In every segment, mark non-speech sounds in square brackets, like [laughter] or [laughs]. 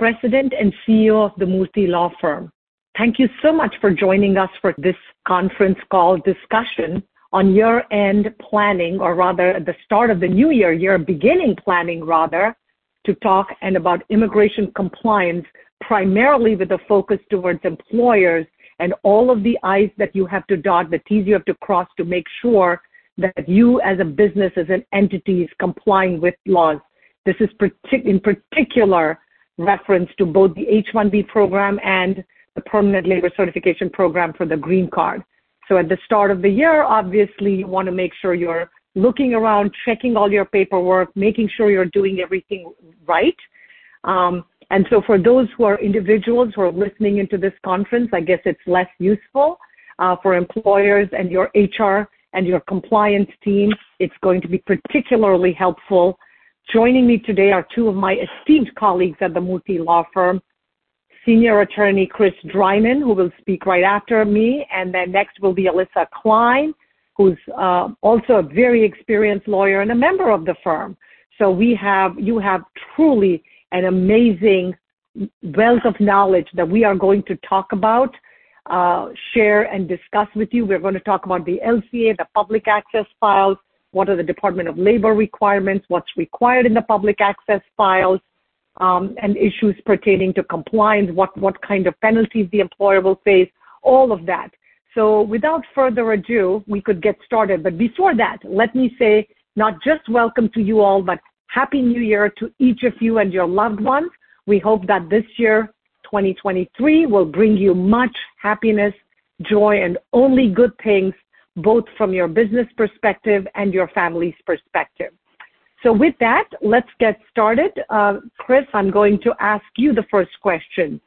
President and CEO of the Murthy Law Firm. Thank you so much for joining us for this conference call discussion on year-end planning, or rather at the start of the new year, year beginning planning rather, to talk and about immigration compliance, primarily with a focus towards employers and all of the I's that you have to dot, the T's you have to cross to make sure that you as a business, as an entity is complying with laws. This is in particular reference to both the H-1B program and the permanent labor certification program for the green card. So at the start of the year, obviously, you want to make sure you're looking around, checking all your paperwork, making sure you're doing everything right. Um, and so for those who are individuals who are listening into this conference, I guess it's less useful. Uh, for employers and your HR and your compliance team, it's going to be particularly helpful Joining me today are two of my esteemed colleagues at the Murthy Law Firm, Senior Attorney Chris Dryman, who will speak right after me, and then next will be Alyssa Klein, who's uh, also a very experienced lawyer and a member of the firm. So we have, you have truly an amazing wealth of knowledge that we are going to talk about, uh, share and discuss with you. We're going to talk about the LCA, the public access files, what are the Department of Labor requirements, what's required in the public access files, um, and issues pertaining to compliance, what, what kind of penalties the employer will face, all of that. So without further ado, we could get started. But before that, let me say not just welcome to you all, but Happy New Year to each of you and your loved ones. We hope that this year, 2023, will bring you much happiness, joy, and only good things both from your business perspective and your family's perspective. So with that, let's get started. Uh, Chris, I'm going to ask you the first question.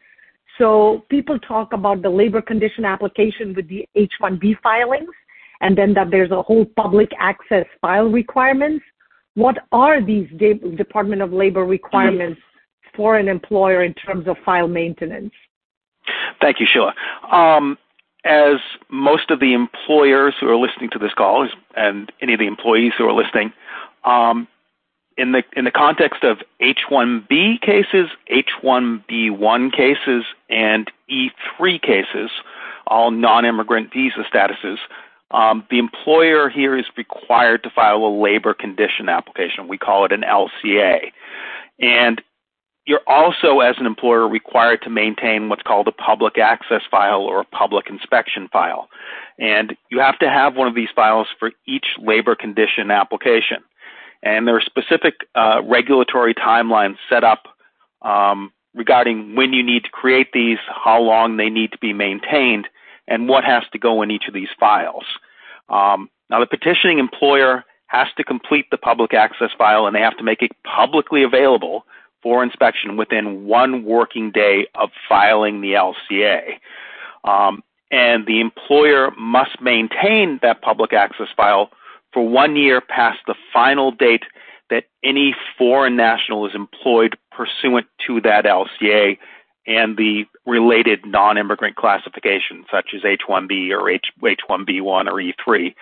So people talk about the labor condition application with the H-1B filings, and then that there's a whole public access file requirements. What are these De- Department of Labor requirements for an employer in terms of file maintenance? Thank you, Sheila. Um, as most of the employers who are listening to this call and any of the employees who are listening, um, in the in the context of H-1B cases, H-1B1 cases, and E-3 cases, all non-immigrant visa statuses, um, the employer here is required to file a labor condition application. We call it an LCA, and you're also, as an employer, required to maintain what's called a public access file or a public inspection file. And you have to have one of these files for each labor condition application. And there are specific uh, regulatory timelines set up um, regarding when you need to create these, how long they need to be maintained, and what has to go in each of these files. Um, now, the petitioning employer has to complete the public access file and they have to make it publicly available for inspection within one working day of filing the LCA. Um, and the employer must maintain that public access file for one year past the final date that any foreign national is employed pursuant to that LCA and the related non-immigrant classification, such as H-1B or H- H-1B1 or E-3.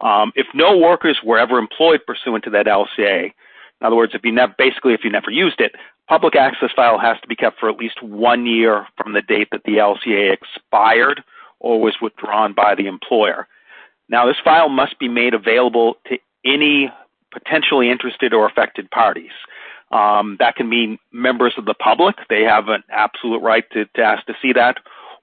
Um, if no workers were ever employed pursuant to that LCA, in other words, if you never, basically if you never used it, public access file has to be kept for at least one year from the date that the LCA expired or was withdrawn by the employer. Now, this file must be made available to any potentially interested or affected parties. Um, that can mean members of the public. They have an absolute right to, to ask to see that.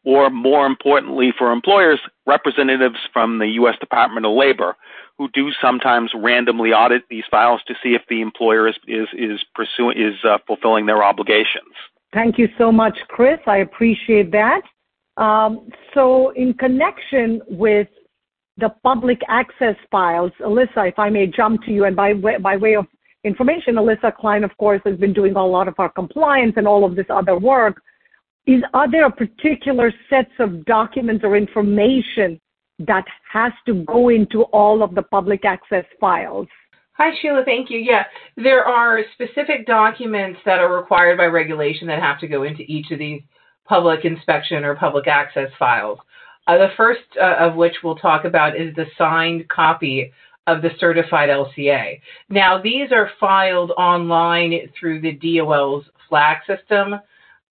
Or more importantly for employers, representatives from the U.S. Department of Labor who do sometimes randomly audit these files to see if the employer is is is pursuing is uh, fulfilling their obligations. Thank you so much, Chris. I appreciate that. Um, so, in connection with the public access files, Alyssa, if I may jump to you, and by way, by way of information, Alyssa Klein, of course, has been doing a lot of our compliance and all of this other work. Is are there particular sets of documents or information that has to go into all of the public access files? Hi, Sheila. Thank you. Yeah, there are specific documents that are required by regulation that have to go into each of these public inspection or public access files. Uh, the first uh, of which we'll talk about is the signed copy of the certified LCA. Now, these are filed online through the DOL's FLAG system,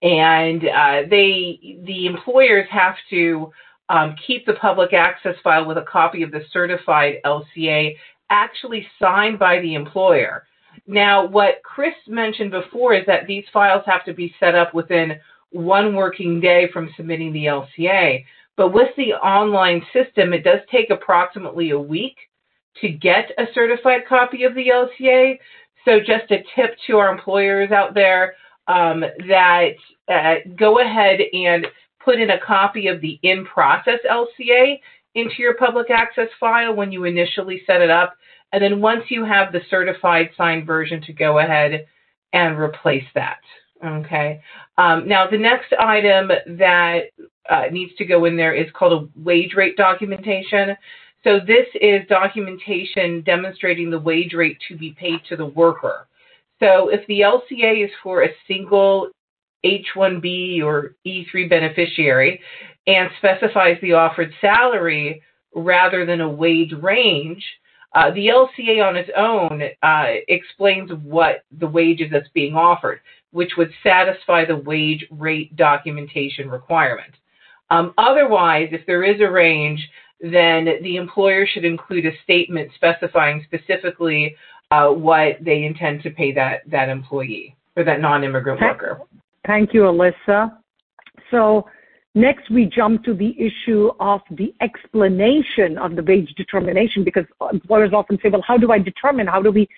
and uh, they the employers have to um, keep the public access file with a copy of the certified LCA actually signed by the employer. Now, what Chris mentioned before is that these files have to be set up within one working day from submitting the LCA. But with the online system, it does take approximately a week to get a certified copy of the LCA. So just a tip to our employers out there um, that uh, go ahead and put in a copy of the in-process LCA into your public access file when you initially set it up. And then once you have the certified signed version to go ahead and replace that. Okay. Um, now, the next item that uh, needs to go in there is called a wage rate documentation. So this is documentation demonstrating the wage rate to be paid to the worker. So if the LCA is for a single H-1B or E-3 beneficiary and specifies the offered salary rather than a wage range, uh, the LCA on its own uh, explains what the wage is that's being offered, which would satisfy the wage rate documentation requirement. Um, otherwise, if there is a range, then the employer should include a statement specifying specifically uh, what they intend to pay that, that employee or that non-immigrant thank, worker. Thank you, Alyssa. So next we jump to the issue of the explanation of the wage determination because employers often say, well, how do I determine? How do we,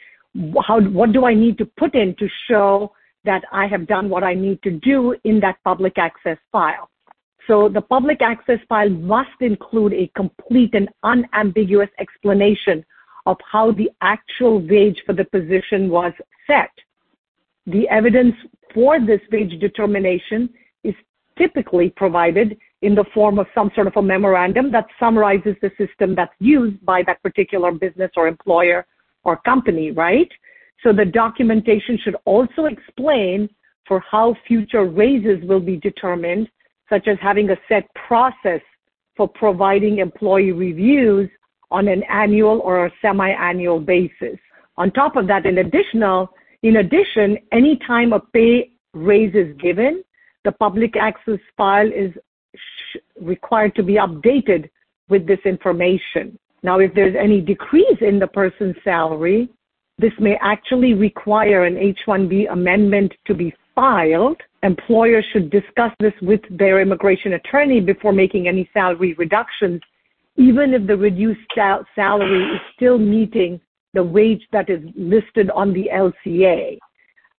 how, what do I need to put in to show that I have done what I need to do in that public access file? So the public access file must include a complete and unambiguous explanation of how the actual wage for the position was set. The evidence for this wage determination is typically provided in the form of some sort of a memorandum that summarizes the system that's used by that particular business or employer or company, right? So the documentation should also explain for how future raises will be determined such as having a set process for providing employee reviews on an annual or a semi-annual basis. On top of that, in addition, anytime a pay raise is given, the public access file is required to be updated with this information. Now, if there's any decrease in the person's salary, this may actually require an H-1B amendment to be filed employers should discuss this with their immigration attorney before making any salary reductions, even if the reduced sal- salary is still meeting the wage that is listed on the LCA.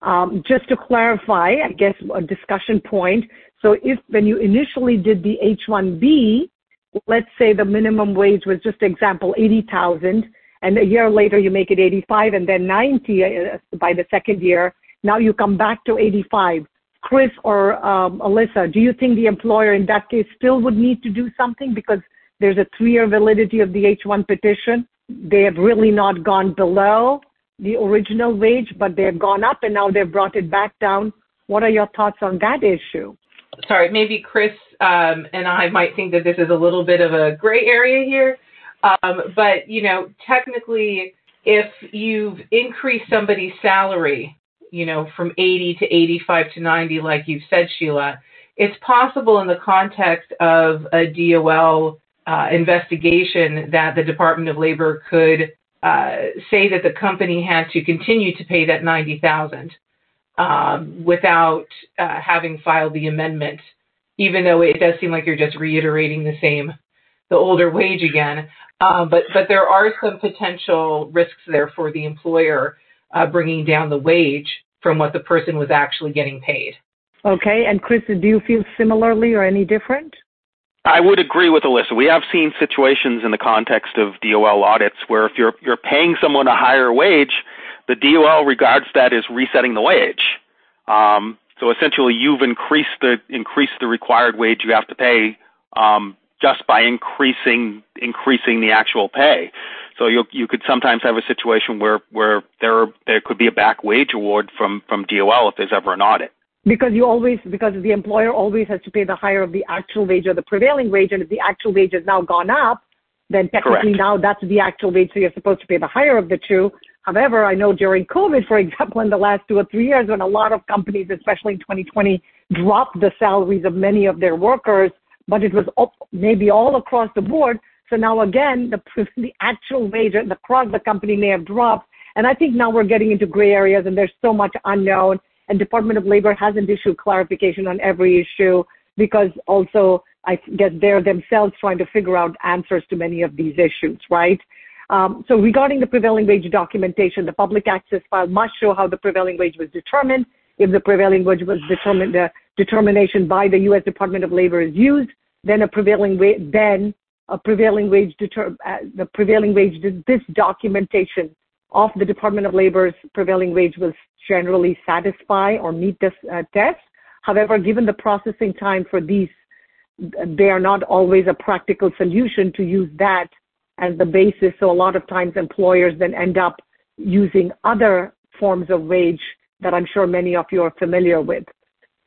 Um, just to clarify, I guess a discussion point. So if when you initially did the H-1B, let's say the minimum wage was just example 80,000 and a year later you make it 85 and then 90 uh, by the second year, now you come back to 85. Chris or um, Alyssa, do you think the employer in that case still would need to do something because there's a three-year validity of the H-1 petition? They have really not gone below the original wage, but they have gone up and now they've brought it back down. What are your thoughts on that issue? Sorry, maybe Chris um, and I might think that this is a little bit of a gray area here. Um, but, you know, technically, if you've increased somebody's salary you know, from 80 to 85 to 90, like you've said, Sheila, it's possible in the context of a DOL investigation that the Department of Labor could uh, say that the company had to continue to pay that 90,000 um, without uh, having filed the amendment, even though it does seem like you're just reiterating the same, the older wage again. Um, but but there are some potential risks there for the employer uh, bringing down the wage from what the person was actually getting paid. Okay, and Chris, do you feel similarly or any different? I would agree with Alyssa. We have seen situations in the context of DOL audits where if you're you're paying someone a higher wage, the DOL regards that as resetting the wage. Um, So essentially, you've increased the increased the required wage you have to pay um, just by increasing increasing the actual pay. So you you could sometimes have a situation where where there there could be a back wage award from from DOL if there's ever an audit. Because you always because the employer always has to pay the higher of the actual wage or the prevailing wage, and if the actual wage has now gone up, then technically Correct. now that's the actual wage, so you're supposed to pay the higher of the two. However, I know during COVID, for [laughs] example, in the last two or three years, when a lot of companies, especially in 2020, dropped the salaries of many of their workers, but it was up, maybe all across the board. So now again, the, [laughs] the actual wage across the company may have dropped. And I think now we're getting into gray areas and there's so much unknown and Department of Labor hasn't issued clarification on every issue because also I guess they're themselves trying to figure out answers to many of these issues, right? Um, so regarding the prevailing wage documentation, the public access file must show how the prevailing wage was determined. If the prevailing wage was determined, the determination by the U.S. Department of Labor is used, then a prevailing wage, then a prevailing wage deter, uh, the prevailing wage, this documentation of the Department of Labor's prevailing wage will generally satisfy or meet this uh, test. However, given the processing time for these, they are not always a practical solution to use that as the basis. So a lot of times employers then end up using other forms of wage that I'm sure many of you are familiar with.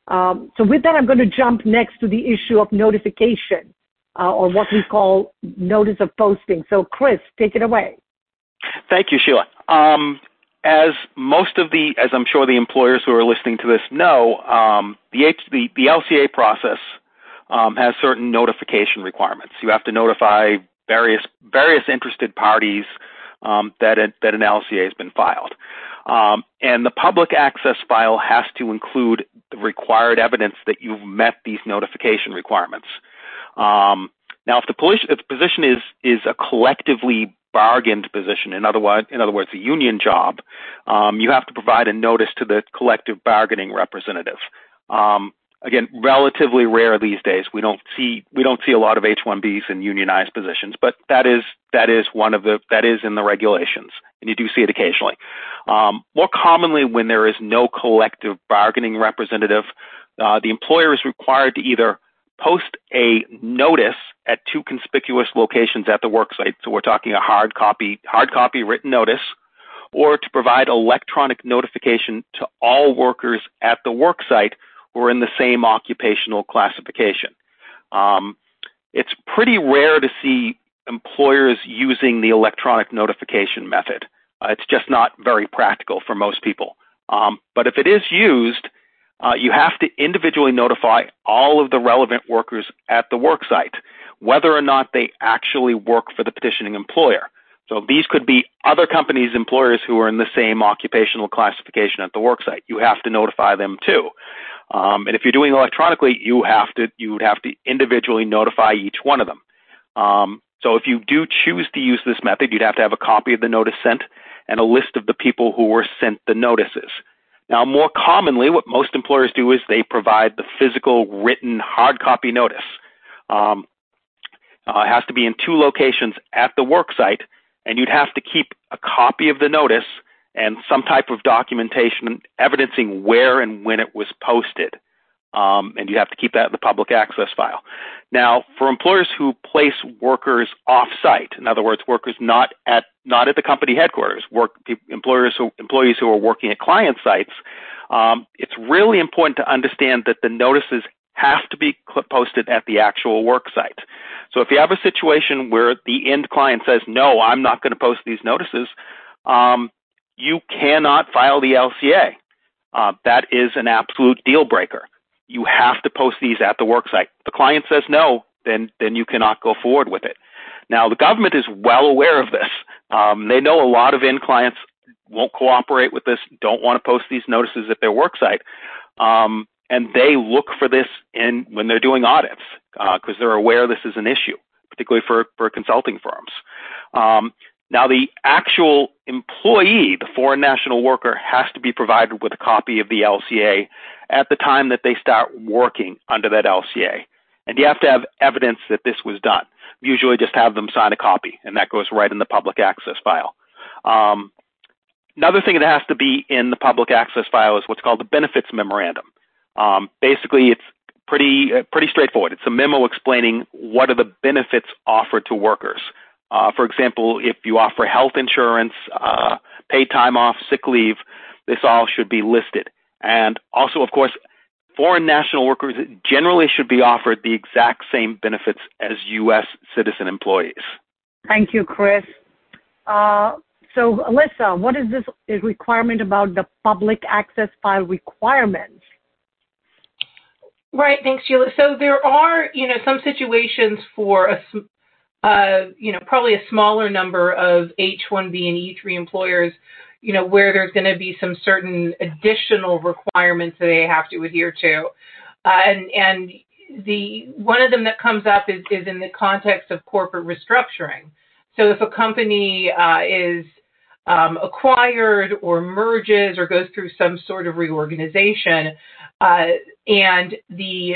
Um, so with that, I'm going to jump next to the issue of notification uh, or what we call notice of posting. So Chris, take it away. Thank you, Sheila. Um, as most of the, as I'm sure the employers who are listening to this know, um, the, H, the, the LCA process um, has certain notification requirements. You have to notify various various interested parties um, that a, that an LCA has been filed, um, and the public access file has to include the required evidence that you've met these notification requirements. Um, now, if the, if the position is is a collectively bargained position, in other words, in other words, a union job, um, you have to provide a notice to the collective bargaining representative. Um, again, relatively rare these days. We don't see we don't see a lot of H-1Bs in unionized positions, but that is that is one of the that is in the regulations, and you do see it occasionally. Um, more commonly, when there is no collective bargaining representative, uh, the employer is required to either post a notice at two conspicuous locations at the worksite. So we're talking a hard copy hard copy written notice, or to provide electronic notification to all workers at the worksite who are in the same occupational classification. Um, it's pretty rare to see employers using the electronic notification method. Uh, it's just not very practical for most people. Um, but if it is used, uh, you have to individually notify all of the relevant workers at the worksite, whether or not they actually work for the petitioning employer. So these could be other companies' employers who are in the same occupational classification at the worksite. You have to notify them too. Um, and if you're doing electronically, you have to you would have to individually notify each one of them. Um, so if you do choose to use this method, you'd have to have a copy of the notice sent and a list of the people who were sent the notices. Now, more commonly, what most employers do is they provide the physical written hard copy notice. Um, uh, it has to be in two locations at the work site, and you'd have to keep a copy of the notice and some type of documentation evidencing where and when it was posted. Um, and you have to keep that in the public access file. Now, for employers who place workers off-site, in other words, workers not at not at the company headquarters, work employers who employees who are working at client sites, um, it's really important to understand that the notices have to be posted at the actual work site. So if you have a situation where the end client says, "No, I'm not going to post these notices," um, you cannot file the LCA. Uh, that is an absolute deal breaker. You have to post these at the work worksite. The client says no, then then you cannot go forward with it. Now the government is well aware of this. Um, they know a lot of end clients won't cooperate with this, don't want to post these notices at their worksite, um, and they look for this in when they're doing audits because uh, they're aware this is an issue, particularly for for consulting firms. Um, now, the actual employee, the foreign national worker, has to be provided with a copy of the LCA at the time that they start working under that LCA. And you have to have evidence that this was done. Usually just have them sign a copy, and that goes right in the public access file. Um, another thing that has to be in the public access file is what's called the benefits memorandum. Um, basically, it's pretty uh, pretty straightforward. It's a memo explaining what are the benefits offered to workers. Uh, for example, if you offer health insurance, uh, paid time off, sick leave, this all should be listed. And also, of course, foreign national workers generally should be offered the exact same benefits as U.S. citizen employees. Thank you, Chris. Uh, so, Alyssa, what is this requirement about the public access file requirements? Right. Thanks, Sheila. So there are, you know, some situations for a, uh, you know, probably a smaller number of H-1B and E-3 employers, you know, where there's going to be some certain additional requirements that they have to adhere to, uh, and and the one of them that comes up is is in the context of corporate restructuring. So if a company uh, is um, acquired or merges or goes through some sort of reorganization, uh, and the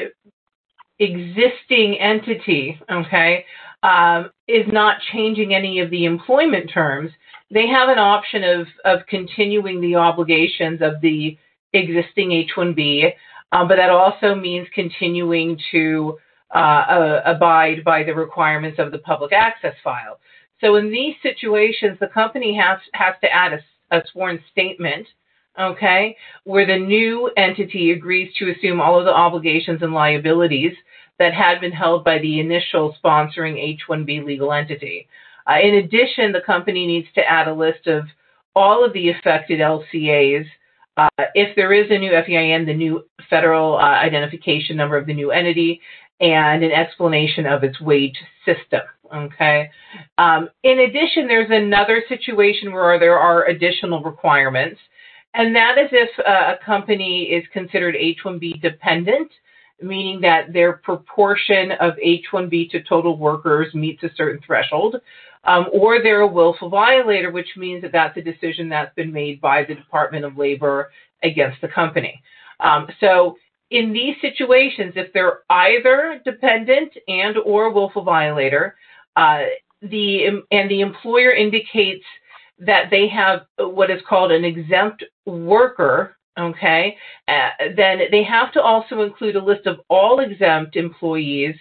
existing entity, okay, um, is not changing any of the employment terms, they have an option of, of continuing the obligations of the existing H-1B, um, but that also means continuing to uh, uh, abide by the requirements of the public access file. So in these situations, the company has has to add a, a sworn statement, okay, where the new entity agrees to assume all of the obligations and liabilities that had been held by the initial sponsoring H-1B legal entity. Uh, in addition, the company needs to add a list of all of the affected LCAs. Uh, if there is a new FEIN, the new federal uh, identification number of the new entity, and an explanation of its wage system. Okay. Um, in addition, there's another situation where there are additional requirements, and that is if uh, a company is considered H-1B dependent, meaning that their proportion of H-1B to total workers meets a certain threshold, um, or they're a willful violator, which means that that's a decision that's been made by the Department of Labor against the company. Um, so in these situations, if they're either dependent and or willful violator, uh, the and the employer indicates that they have what is called an exempt worker, okay, uh, then they have to also include a list of all exempt employees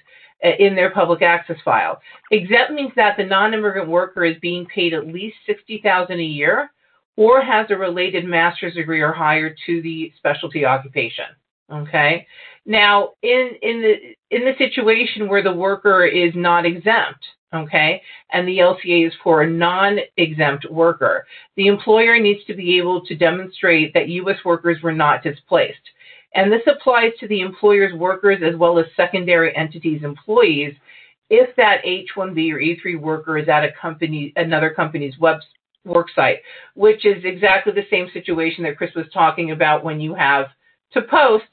Uh, in their public access file. Exempt means that the non-immigrant worker is being paid at least sixty thousand a year, or has a related master's degree or higher to the specialty occupation. Okay. Now, in in the in the situation where the worker is not exempt, okay, and the LCA is for a non-exempt worker, the employer needs to be able to demonstrate that U.S. workers were not displaced. And this applies to the employer's workers as well as secondary entities' employees if that H-1B or E-3 worker is at a company, another company's web work site, which is exactly the same situation that Chris was talking about when you have to post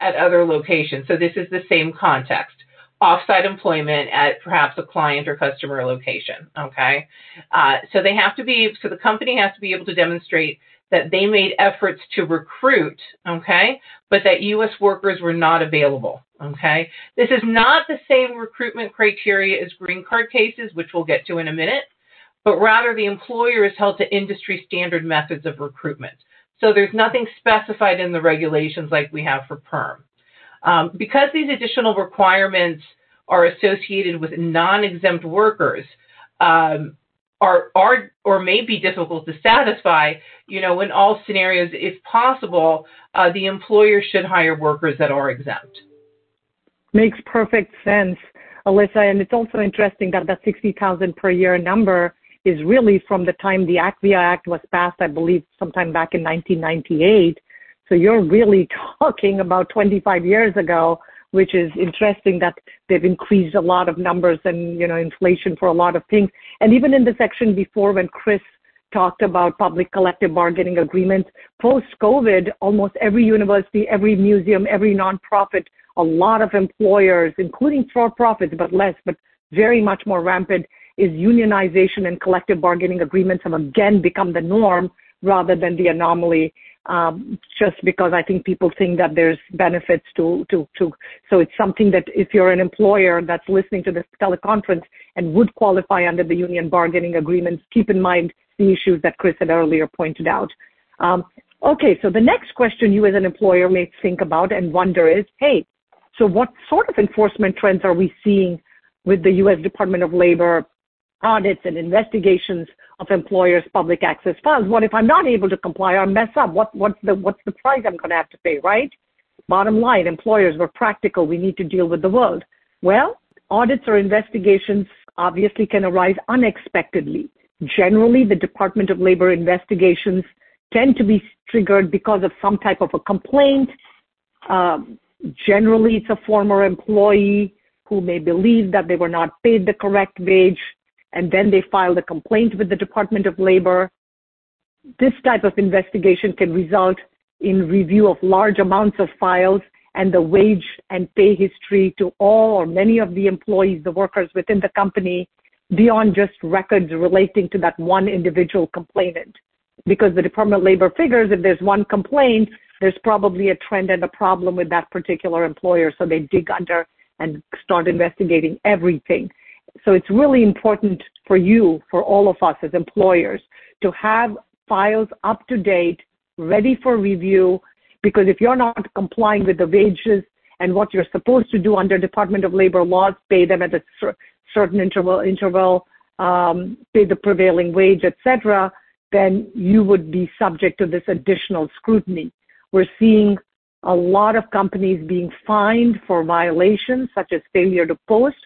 at other locations. So this is the same context. Offsite employment at perhaps a client or customer location. Okay. Uh, so they have to be, so the company has to be able to demonstrate that they made efforts to recruit, okay, but that U.S. workers were not available, okay. This is not the same recruitment criteria as green card cases, which we'll get to in a minute, but rather the employer is held to industry standard methods of recruitment. So there's nothing specified in the regulations like we have for PERM. Um, because these additional requirements are associated with non-exempt workers, um, are are or may be difficult to satisfy. You know, in all scenarios, if possible, uh, the employer should hire workers that are exempt. Makes perfect sense, Alyssa, and it's also interesting that that sixty thousand per year number is really from the time the ACWIA Act was passed, I believe, sometime back in 1998. So you're really [laughs] talking about 25 years ago, which is interesting that they've increased a lot of numbers and, you know, inflation for a lot of things. And even in the section before when Chris talked about public collective bargaining agreements, post-COVID, almost every university, every museum, every nonprofit, a lot of employers, including for-profits, but less, but very much more rampant, is unionization and collective bargaining agreements have again become the norm rather than the anomaly. Um, just because I think people think that there's benefits to, so it's something that if you're an employer that's listening to this teleconference and would qualify under the union bargaining agreements, keep in mind the issues that Chris had earlier pointed out. Um, Okay, so the next question you as an employer may think about and wonder is, hey, so what sort of enforcement trends are we seeing with the U.S. Department of Labor audits and investigations of employers' public access funds. What if I'm not able to comply or mess up? What, what's the what's the price I'm going to have to pay, right? Bottom line, employers were practical. We need to deal with the world. Well, audits or investigations obviously can arise unexpectedly. Generally, the Department of Labor investigations tend to be triggered because of some type of a complaint. Um, generally, it's a former employee who may believe that they were not paid the correct wage, and then they file a complaint with the Department of Labor. This type of investigation can result in review of large amounts of files and the wage and pay history to all or many of the employees, the workers within the company, beyond just records relating to that one individual complainant because the Department of Labor figures if there's one complaint, there's probably a trend and a problem with that particular employer. So they dig under and start investigating everything. So it's really important for you, for all of us as employers, to have files up to date, ready for review, because if you're not complying with the wages and what you're supposed to do under Department of Labor laws, pay them at a certain interval, interval um, pay the prevailing wage, etc., then you would be subject to this additional scrutiny. We're seeing a lot of companies being fined for violations such as failure to post,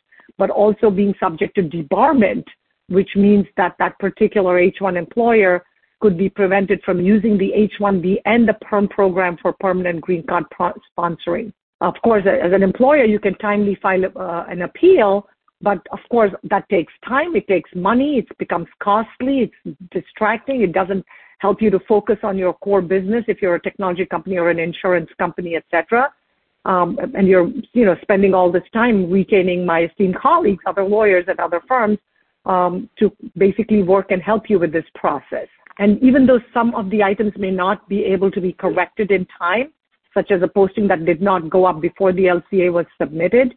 but also being subject to debarment, which means that that particular H1 employer could be prevented from using the H1B and the PERM program for permanent green card pro- sponsoring. Of course, as an employer, you can timely file uh, an appeal, but of course, that takes time, it takes money, it becomes costly, it's distracting, it doesn't help you to focus on your core business if you're a technology company or an insurance company, etc. Um, and you're, you know, spending all this time retaining my esteemed colleagues, other lawyers at other firms, um, to basically work and help you with this process. And even though some of the items may not be able to be corrected in time, such as a posting that did not go up before the LCA was submitted,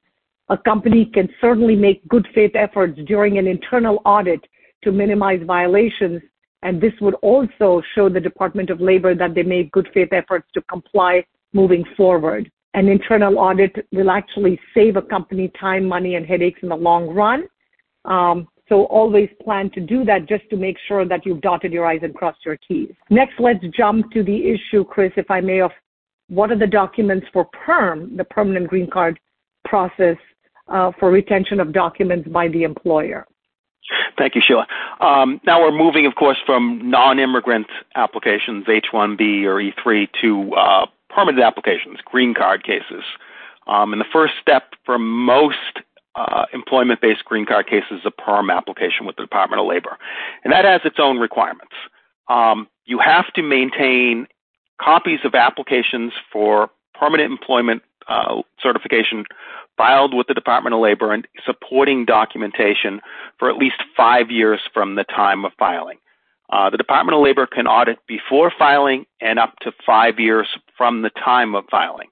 a company can certainly make good faith efforts during an internal audit to minimize violations. And this would also show the Department of Labor that they made good faith efforts to comply moving forward. An internal audit will actually save a company time, money, and headaches in the long run. Um, so always plan to do that just to make sure that you've dotted your I's and crossed your T's. Next, let's jump to the issue, Chris, if I may, of what are the documents for PERM, the permanent green card process uh, for retention of documents by the employer. Thank you, Sheila. Um, now we're moving, of course, from non-immigrant applications, H-1B or E-3, to uh, permanent applications, green card cases. Um, and the first step for most uh, employment-based green card cases is a PERM application with the Department of Labor, and that has its own requirements. Um, you have to maintain copies of applications for permanent employment uh, certification filed with the Department of Labor and supporting documentation for at least five years from the time of filing. Uh, the Department of Labor can audit before filing and up to five years from the time of filing.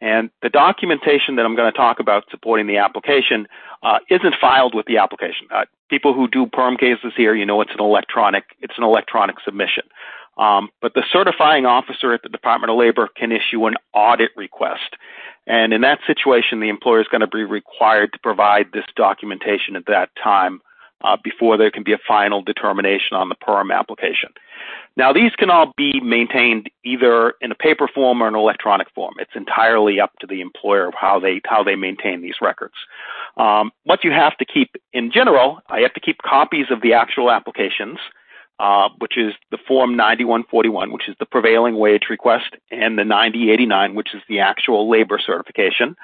And the documentation that I'm going to talk about supporting the application uh, isn't filed with the application. Uh, people who do perm cases here, you know, it's an electronic it's an electronic submission. Um, but the certifying officer at the Department of Labor can issue an audit request, and in that situation, the employer is going to be required to provide this documentation at that time before there can be a final determination on the PERM application. Now, these can all be maintained either in a paper form or an electronic form. It's entirely up to the employer how they how they maintain these records. Um, what you have to keep in general, I have to keep copies of the actual applications uh, which is the Form 9141, which is the prevailing wage request, and the 9089, which is the actual labor certification.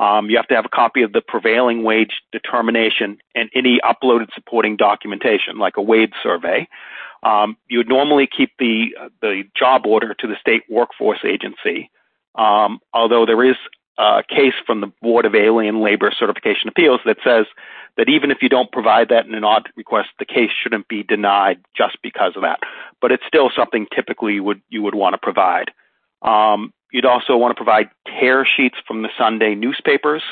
Um, you have to have a copy of the prevailing wage determination and any uploaded supporting documentation, like a wage survey. Um, you would normally keep the the job order to the state workforce agency, um, although there is a case from the Board of Alien Labor Certification Appeals that says that even if you don't provide that in an audit request, the case shouldn't be denied just because of that. But it's still something typically you would want to provide. Um, you'd also want to provide tear sheets from the Sunday newspapers.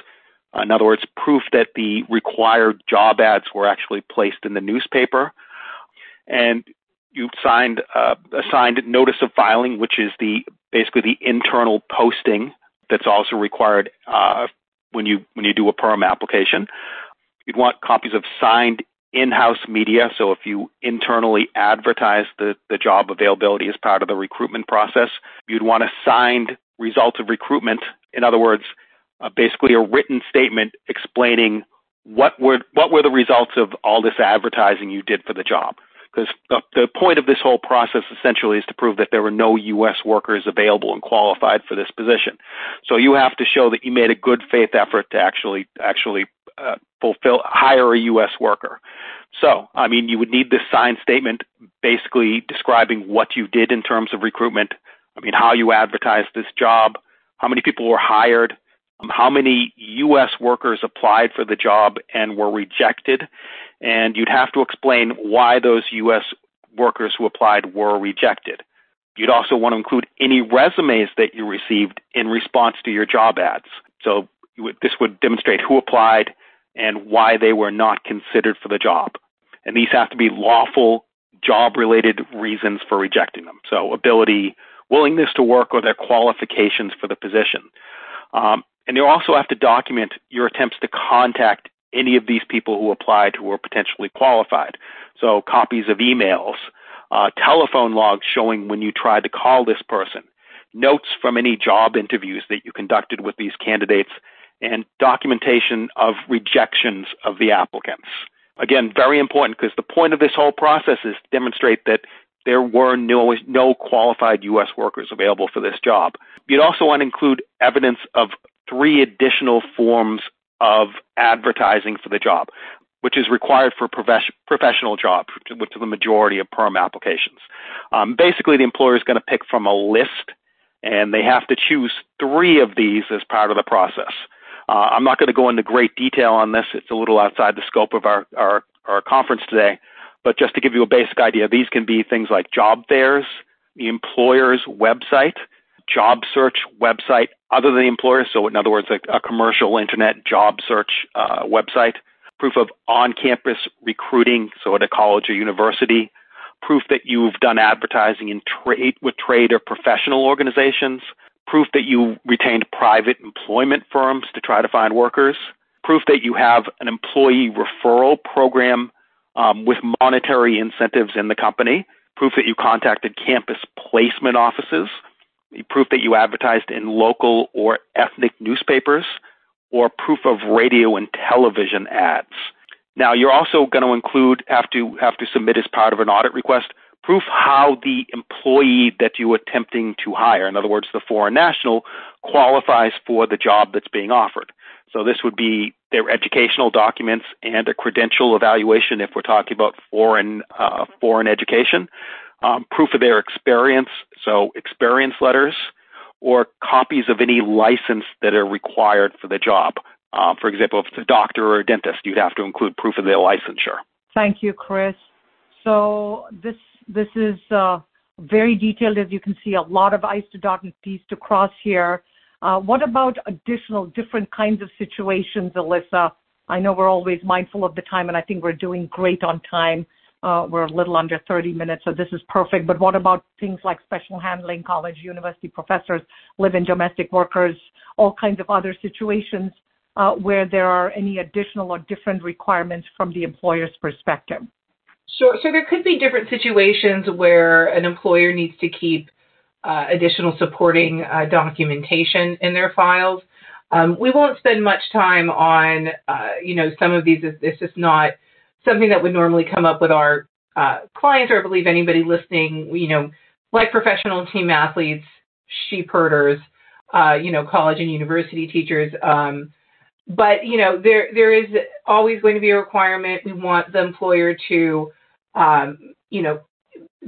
In other words, proof that the required job ads were actually placed in the newspaper. And you signed uh, a signed notice of filing, which is the basically the internal posting that's also required uh, when you when you do a perm application. You'd want copies of signed in-house media. So if you internally advertise the, the job availability as part of the recruitment process, you'd want a signed result of recruitment. In other words, uh, basically a written statement explaining what were what were the results of all this advertising you did for the job because the, the point of this whole process essentially is to prove that there were no U.S. workers available and qualified for this position. So you have to show that you made a good faith effort to actually actually uh, fulfill hire a U.S. worker. So I mean, you would need this signed statement basically describing what you did in terms of recruitment. I mean, how you advertised this job, how many people were hired, um, how many U.S. workers applied for the job and were rejected, and you'd have to explain why those U.S. workers who applied were rejected. You'd also want to include any resumes that you received in response to your job ads. So would, this would demonstrate who applied and why they were not considered for the job. And these have to be lawful job related reasons for rejecting them. So ability, willingness to work, or their qualifications for the position. Um, and you also have to document your attempts to contact any of these people who applied who were potentially qualified. So copies of emails, uh, telephone logs showing when you tried to call this person, notes from any job interviews that you conducted with these candidates, and documentation of rejections of the applicants. Again, very important because the point of this whole process is to demonstrate that there were no, no qualified U.S. workers available for this job. You'd also want to include evidence of three additional forms of advertising for the job, which is required for profes- professional jobs, which is the majority of perm applications. Um, basically, the employer is going to pick from a list, and they have to choose three of these as part of the process. Uh, I'm not going to go into great detail on this. It's a little outside the scope of our, conference today. But just to give you a basic idea, these can be things like job fairs, the employer's website, job search website other than the employer. So, in other words, a, commercial internet job search uh, website, proof of on campus recruiting, so at a college or university, proof that you've done advertising in trade with trade or professional organizations, proof that you retained private employment firms to try to find workers, proof that you have an employee referral program um, with monetary incentives in the company, proof that you contacted campus placement offices proof that you advertised in local or ethnic newspapers, or proof of radio and television ads. Now, you're also going to include, have to, have to submit as part of an audit request, proof how the employee that you're attempting to hire, in other words, the foreign national, qualifies for the job that's being offered. So this would be their educational documents and a credential evaluation if we're talking about foreign uh, foreign education um, proof of their experience, so experience letters, or copies of any license that are required for the job. Um, for example, if it's a doctor or a dentist, you'd have to include proof of their licensure. Thank you, Chris. So this this is uh, very detailed, as you can see, a lot of I's to dot and T's to cross here. Uh, what about additional different kinds of situations, Alyssa? I know we're always mindful of the time, and I think we're doing great on time. Uh, we're a little under 30 minutes, so this is perfect. But what about things like special handling, college, university professors, live-in domestic workers, all kinds of other situations where there are any additional or different requirements from the employer's perspective? Sure. So there could be different situations where an employer needs to keep uh, additional supporting uh, documentation in their files. Um, we won't spend much time on, uh, you know, some of these. This is not something that would normally come up with our uh, clients, or I believe anybody listening, you know, like professional team athletes, sheep herders, uh, you know, college and university teachers. Um, but you know, there there is always going to be a requirement. We want the employer to, um, you know,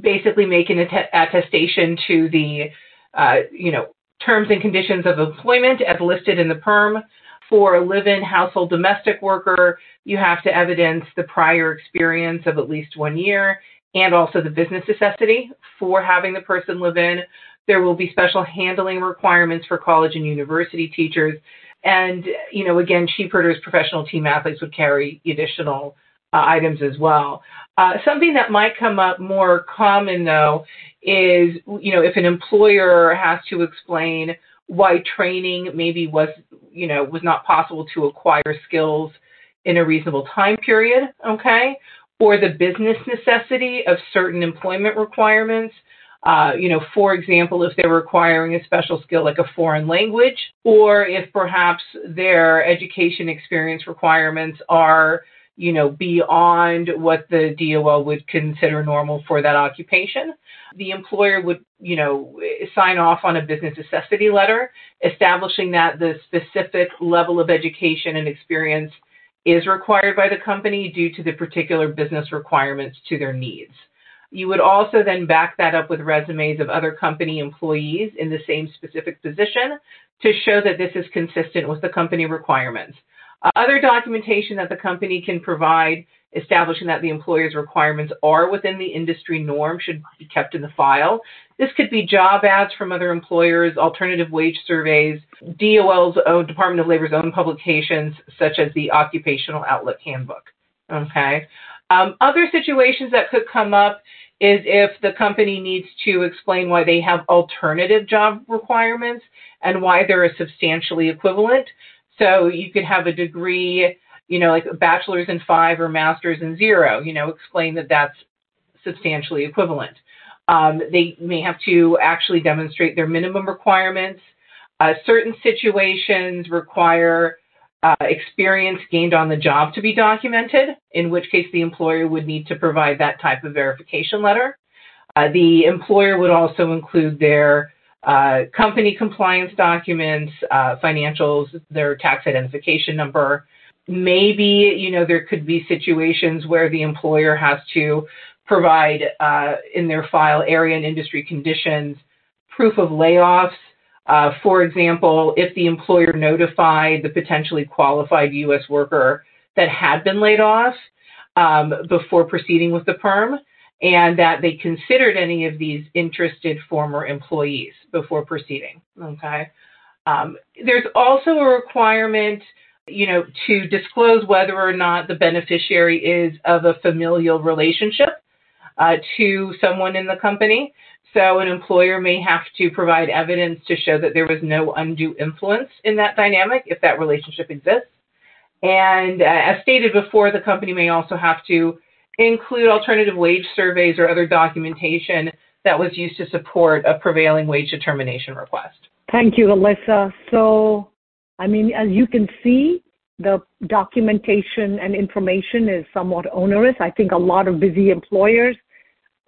basically make an attestation to the, uh, you know, terms and conditions of employment as listed in the perm. For a live-in household domestic worker, you have to evidence the prior experience of at least one year and also the business necessity for having the person live in. There will be special handling requirements for college and university teachers. And, you know, again, sheepherders, professional team athletes would carry additional uh, items as well. Uh, something that might come up more common though is, you know, if an employer has to explain why training maybe was, you know, was not possible to acquire skills in a reasonable time period, okay? Or the business necessity of certain employment requirements. Uh, you know, for example, if they're requiring a special skill like a foreign language, or if perhaps their education experience requirements are you know, beyond what the DOL would consider normal for that occupation. The employer would, you know, sign off on a business necessity letter establishing that the specific level of education and experience is required by the company due to the particular business requirements to their needs. You would also then back that up with resumes of other company employees in the same specific position to show that this is consistent with the company requirements. Uh, other documentation that the company can provide establishing that the employer's requirements are within the industry norm should be kept in the file. This could be job ads from other employers, alternative wage surveys, DOL's own Department of Labor's own publications, such as the Occupational Outlook Handbook. Okay. Um, other situations that could come up is if the company needs to explain why they have alternative job requirements and why they're substantially equivalent. So you could have a degree, you know, like a bachelor's in five or master's in zero, you know, explain that that's substantially equivalent. Um, they may have to actually demonstrate their minimum requirements. Uh, certain situations require uh, experience gained on the job to be documented, in which case the employer would need to provide that type of verification letter. Uh, the employer would also include their uh, company compliance documents, uh, financials, their tax identification number. Maybe, you know, there could be situations where the employer has to provide uh, in their file area and industry conditions, proof of layoffs. Uh, for example, if the employer notified the potentially qualified U.S. worker that had been laid off um, before proceeding with the perm, and that they considered any of these interested former employees before proceeding. Okay. Um, there's also a requirement, you know, to disclose whether or not the beneficiary is of a familial relationship uh, to someone in the company. So an employer may have to provide evidence to show that there was no undue influence in that dynamic if that relationship exists. And uh, as stated before, the company may also have to include alternative wage surveys or other documentation that was used to support a prevailing wage determination request. Thank you, Alyssa. So, I mean, as you can see, the documentation and information is somewhat onerous. I think a lot of busy employers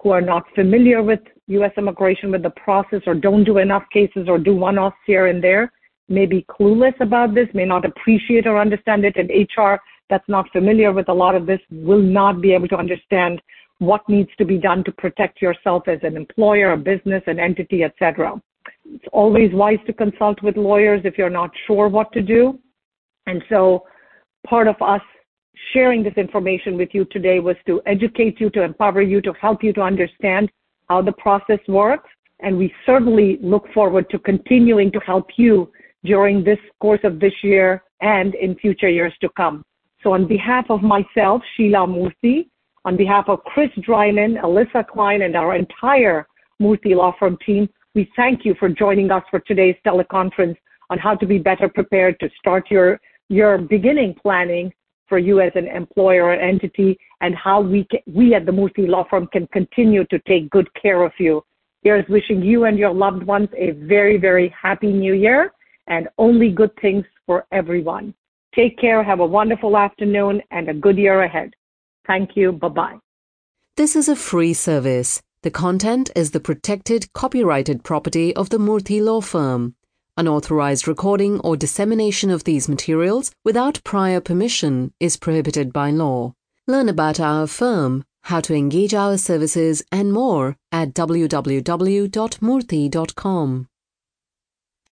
who are not familiar with U.S. immigration, with the process, or don't do enough cases or do one offs here and there, may be clueless about this, may not appreciate or understand it, and HR that's not familiar with a lot of this will not be able to understand what needs to be done to protect yourself as an employer, a business, an entity, etc. It's always wise to consult with lawyers if you're not sure what to do. And so part of us sharing this information with you today was to educate you, to empower you, to help you to understand how the process works. And we certainly look forward to continuing to help you during this course of this year and in future years to come. So on behalf of myself, Sheila Murthy, on behalf of Chris Drynan, Alyssa Klein, and our entire Murthy Law Firm team, we thank you for joining us for today's teleconference on how to be better prepared to start your, your beginning planning for you as an employer or entity and how we, can, we at the Murthy Law Firm can continue to take good care of you. Here's wishing you and your loved ones a very, very happy new year and only good things for everyone. Take care, have a wonderful afternoon, and a good year ahead. Thank you. Bye bye. This is a free service. The content is the protected copyrighted property of the Murthy Law Firm. Unauthorized recording or dissemination of these materials without prior permission is prohibited by law. Learn about our firm, how to engage our services, and more at www.murthy.com.